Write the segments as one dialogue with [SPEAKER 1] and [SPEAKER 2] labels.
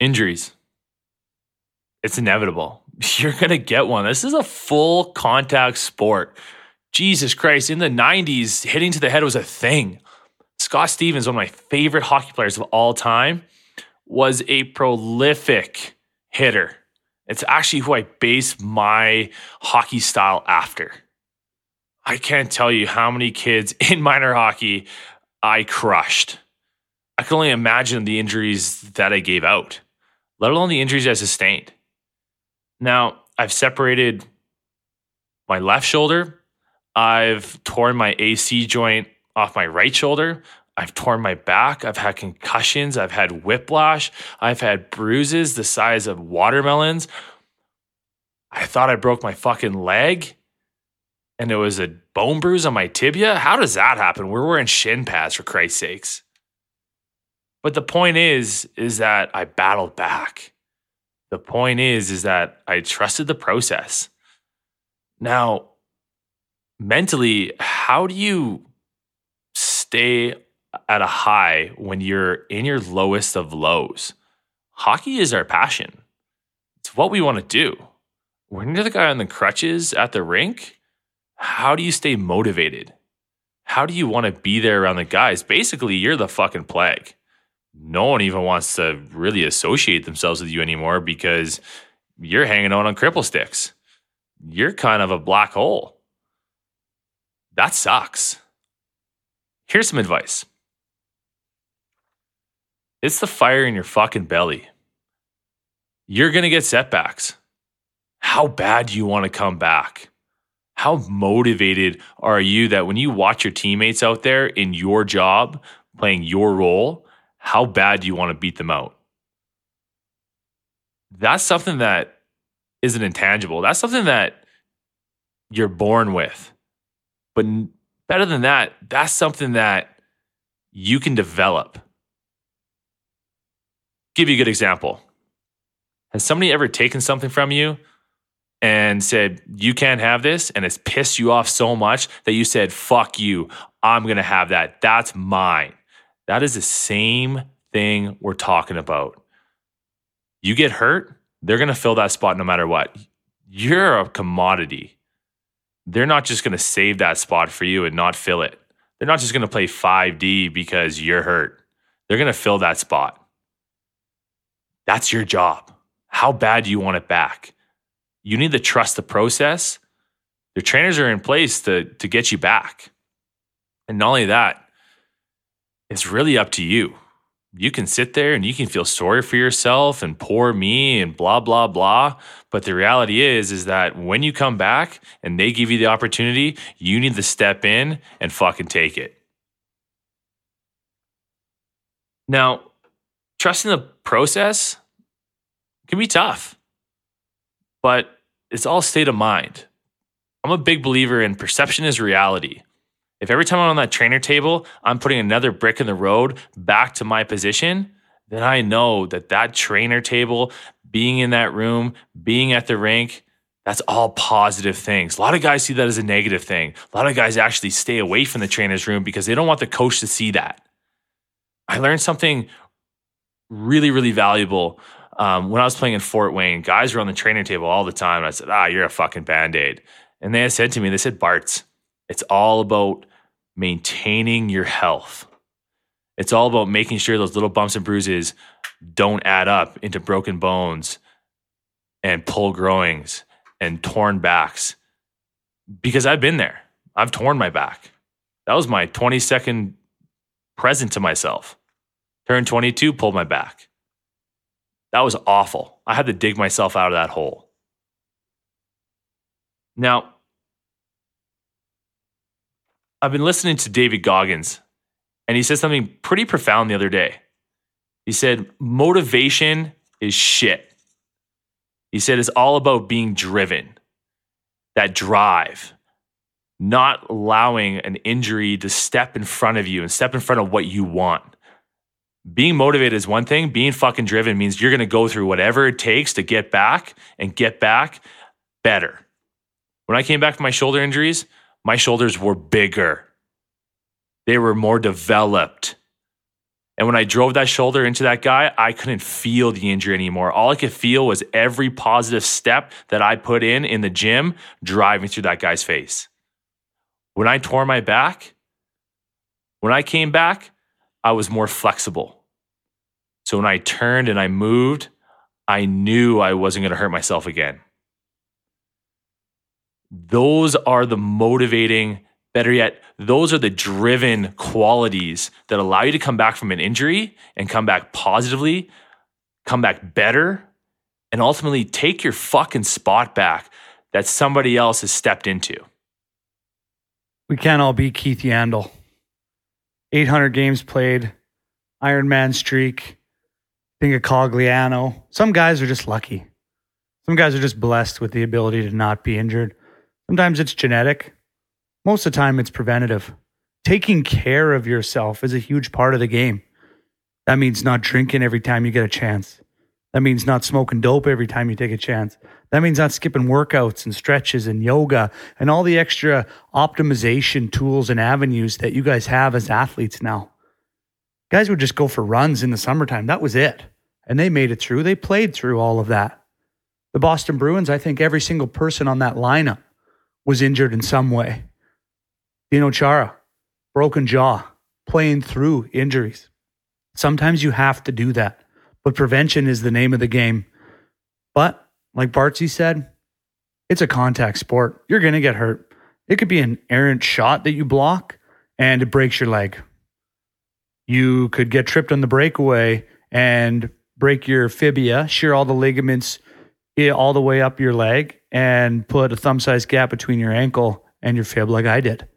[SPEAKER 1] Injuries. It's inevitable. You're going to get one. This is a full contact sport. Jesus Christ. In the 90s, hitting to the head was a thing. Scott Stevens, one of my favorite hockey players of all time, was a prolific hitter. It's actually who I base my hockey style after. I can't tell you how many kids in minor hockey I crushed. I can only imagine the injuries that I gave out, let alone the injuries I sustained. Now, I've separated my left shoulder. I've torn my AC joint off my right shoulder. I've torn my back. I've had concussions. I've had whiplash. I've had bruises the size of watermelons. I thought I broke my fucking leg and it was a bone bruise on my tibia. How does that happen? We're wearing shin pads for Christ's sakes. But the point is, is that I battled back. The point is, is that I trusted the process. Now, mentally, how do you stay at a high when you're in your lowest of lows? Hockey is our passion. It's what we want to do. When you're the guy on the crutches at the rink, how do you stay motivated? How do you want to be there around the guys? Basically, you're the fucking plague no one even wants to really associate themselves with you anymore because you're hanging out on cripple sticks. You're kind of a black hole. That sucks. Here's some advice it's the fire in your fucking belly. You're going to get setbacks. How bad do you want to come back? How motivated are you that when you watch your teammates out there in your job playing your role, how bad do you want to beat them out? That's something that isn't intangible. That's something that you're born with. But better than that, that's something that you can develop. Give you a good example. Has somebody ever taken something from you and said, You can't have this, and it's pissed you off so much that you said, Fuck you, I'm gonna have that. That's mine. That is the same thing we're talking about. You get hurt, they're going to fill that spot no matter what. You're a commodity. They're not just going to save that spot for you and not fill it. They're not just going to play 5D because you're hurt. They're going to fill that spot. That's your job. How bad do you want it back? You need to trust the process. Your trainers are in place to, to get you back. And not only that, it's really up to you. You can sit there and you can feel sorry for yourself and poor me and blah blah blah, but the reality is is that when you come back and they give you the opportunity, you need to step in and fucking take it. Now, trusting the process can be tough, but it's all state of mind. I'm a big believer in perception is reality. If every time I'm on that trainer table, I'm putting another brick in the road back to my position, then I know that that trainer table, being in that room, being at the rink, that's all positive things. A lot of guys see that as a negative thing. A lot of guys actually stay away from the trainer's room because they don't want the coach to see that. I learned something really, really valuable um, when I was playing in Fort Wayne. Guys were on the trainer table all the time. And I said, ah, you're a fucking band aid. And they said to me, they said, Bart's, it's all about maintaining your health. It's all about making sure those little bumps and bruises don't add up into broken bones and pull growings and torn backs. Because I've been there. I've torn my back. That was my 22nd present to myself. Turned 22, pulled my back. That was awful. I had to dig myself out of that hole. Now, I've been listening to David Goggins, and he said something pretty profound the other day. He said, Motivation is shit. He said, It's all about being driven, that drive, not allowing an injury to step in front of you and step in front of what you want. Being motivated is one thing, being fucking driven means you're going to go through whatever it takes to get back and get back better. When I came back from my shoulder injuries, my shoulders were bigger, they were more developed. And when I drove that shoulder into that guy, I couldn't feel the injury anymore. All I could feel was every positive step that I put in in the gym driving through that guy's face. When I tore my back, when I came back, I was more flexible. So when I turned and I moved, I knew I wasn't going to hurt myself again. Those are the motivating, better yet, those are the driven qualities that allow you to come back from an injury and come back positively, come back better, and ultimately take your fucking spot back that somebody else has stepped into.
[SPEAKER 2] We can't all be Keith Yandle. 800 games played, Iron Man streak, think of Cogliano. Some guys are just lucky. Some guys are just blessed with the ability to not be injured. Sometimes it's genetic. Most of the time, it's preventative. Taking care of yourself is a huge part of the game. That means not drinking every time you get a chance. That means not smoking dope every time you take a chance. That means not skipping workouts and stretches and yoga and all the extra optimization tools and avenues that you guys have as athletes now. Guys would just go for runs in the summertime. That was it. And they made it through. They played through all of that. The Boston Bruins, I think every single person on that lineup was injured in some way. Zdeno Chara, broken jaw, playing through injuries. Sometimes you have to do that, but prevention is the name of the game. But like Bartsy said, it's a contact sport. You're going to get hurt. It could be an errant shot that you block and it breaks your leg. You could get tripped on the breakaway and break your fibia, shear all the ligaments all the way up your leg, and put a thumb sized gap between your ankle and your fib, like I did.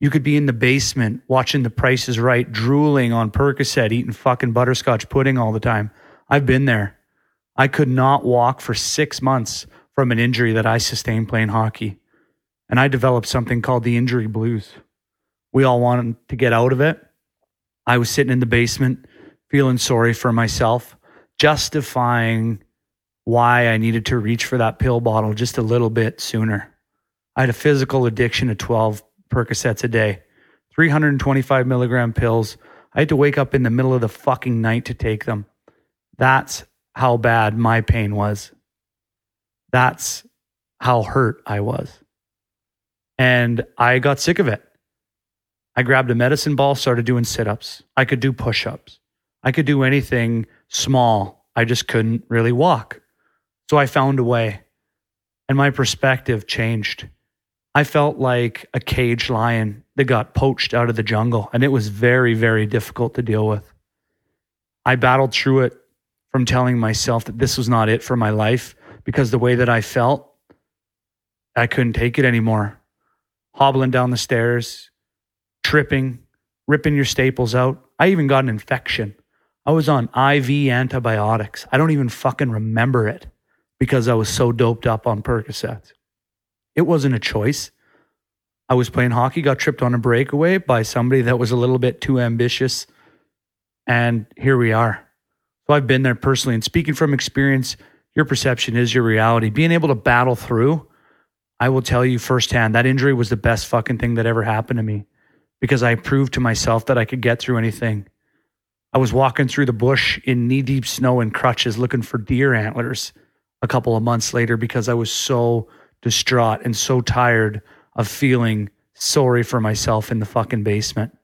[SPEAKER 2] You could be in the basement watching the Price is Right, drooling on Percocet, eating fucking butterscotch pudding all the time. I've been there. I could not walk for six months from an injury that I sustained playing hockey. And I developed something called the injury blues. We all wanted to get out of it. I was sitting in the basement, feeling sorry for myself, justifying why I needed to reach for that pill bottle just a little bit sooner. I had a physical addiction to 12 Percocets a day, 325 milligram pills. I had to wake up in the middle of the fucking night to take them. That's how bad my pain was. That's how hurt I was. And I got sick of it. I grabbed a medicine ball, started doing sit ups. I could do push ups. I could do anything small. I just couldn't really walk. So I found a way, and my perspective changed. I felt like a caged lion that got poached out of the jungle, and it was very, very difficult to deal with. I battled through it from telling myself that this was not it for my life because the way that I felt, I couldn't take it anymore. Hobbling down the stairs, tripping, ripping your staples out. I even got an infection. I was on IV antibiotics. I don't even fucking remember it because I was so doped up on Percocets. It wasn't a choice. I was playing hockey, got tripped on a breakaway by somebody that was a little bit too ambitious. And here we are. So I've been there personally. And speaking from experience, your perception is your reality. Being able to battle through, I will tell you firsthand, that injury was the best fucking thing that ever happened to me because I proved to myself that I could get through anything. I was walking through the bush in knee deep snow and crutches looking for deer antlers a couple of months later because I was so distraught and so tired of feeling sorry for myself in the fucking basement.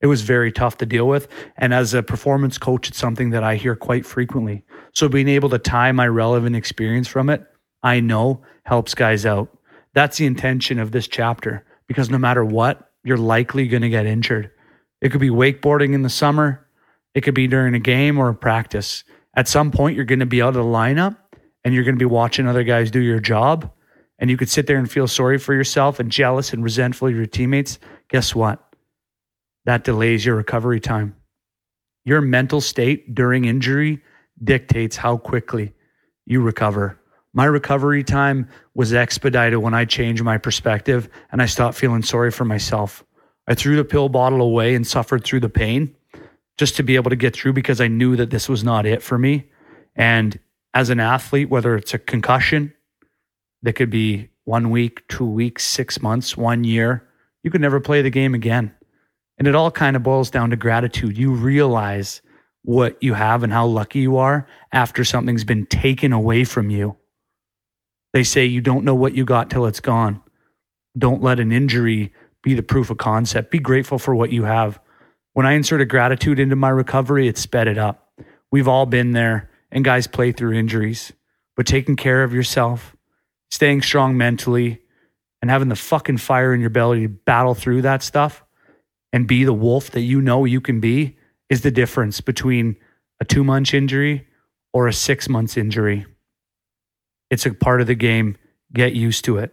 [SPEAKER 2] It was very tough to deal with. And as a performance coach, it's something that I hear quite frequently. So being able to tie my relevant experience from it, I know helps guys out. That's the intention of this chapter because no matter what, you're likely going to get injured. It could be wakeboarding in the summer, it could be during a game or a practice. At some point, you're going to be out of the lineup and you're going to be watching other guys do your job. And you could sit there and feel sorry for yourself and jealous and resentful of your teammates. Guess what? That delays your recovery time. Your mental state during injury dictates how quickly you recover. My recovery time was expedited when I changed my perspective and I stopped feeling sorry for myself. I threw the pill bottle away and suffered through the pain just to be able to get through because I knew that this was not it for me. And as an athlete, whether it's a concussion that could be one week, two weeks, six months, one year, you could never play the game again. And it all kind of boils down to gratitude. You realize what you have and how lucky you are after something's been taken away from you. They say you don't know what you got till it's gone. Don't let an injury be the proof of concept. Be grateful for what you have. When I inserted gratitude into my recovery, it sped it up. We've all been there, and guys play through injuries. But taking care of yourself, staying strong mentally, and having the fucking fire in your belly to battle through that stuff and be the wolf that you know you can be is the difference between a two month injury or a six months injury. It's a part of the game. Get used to it.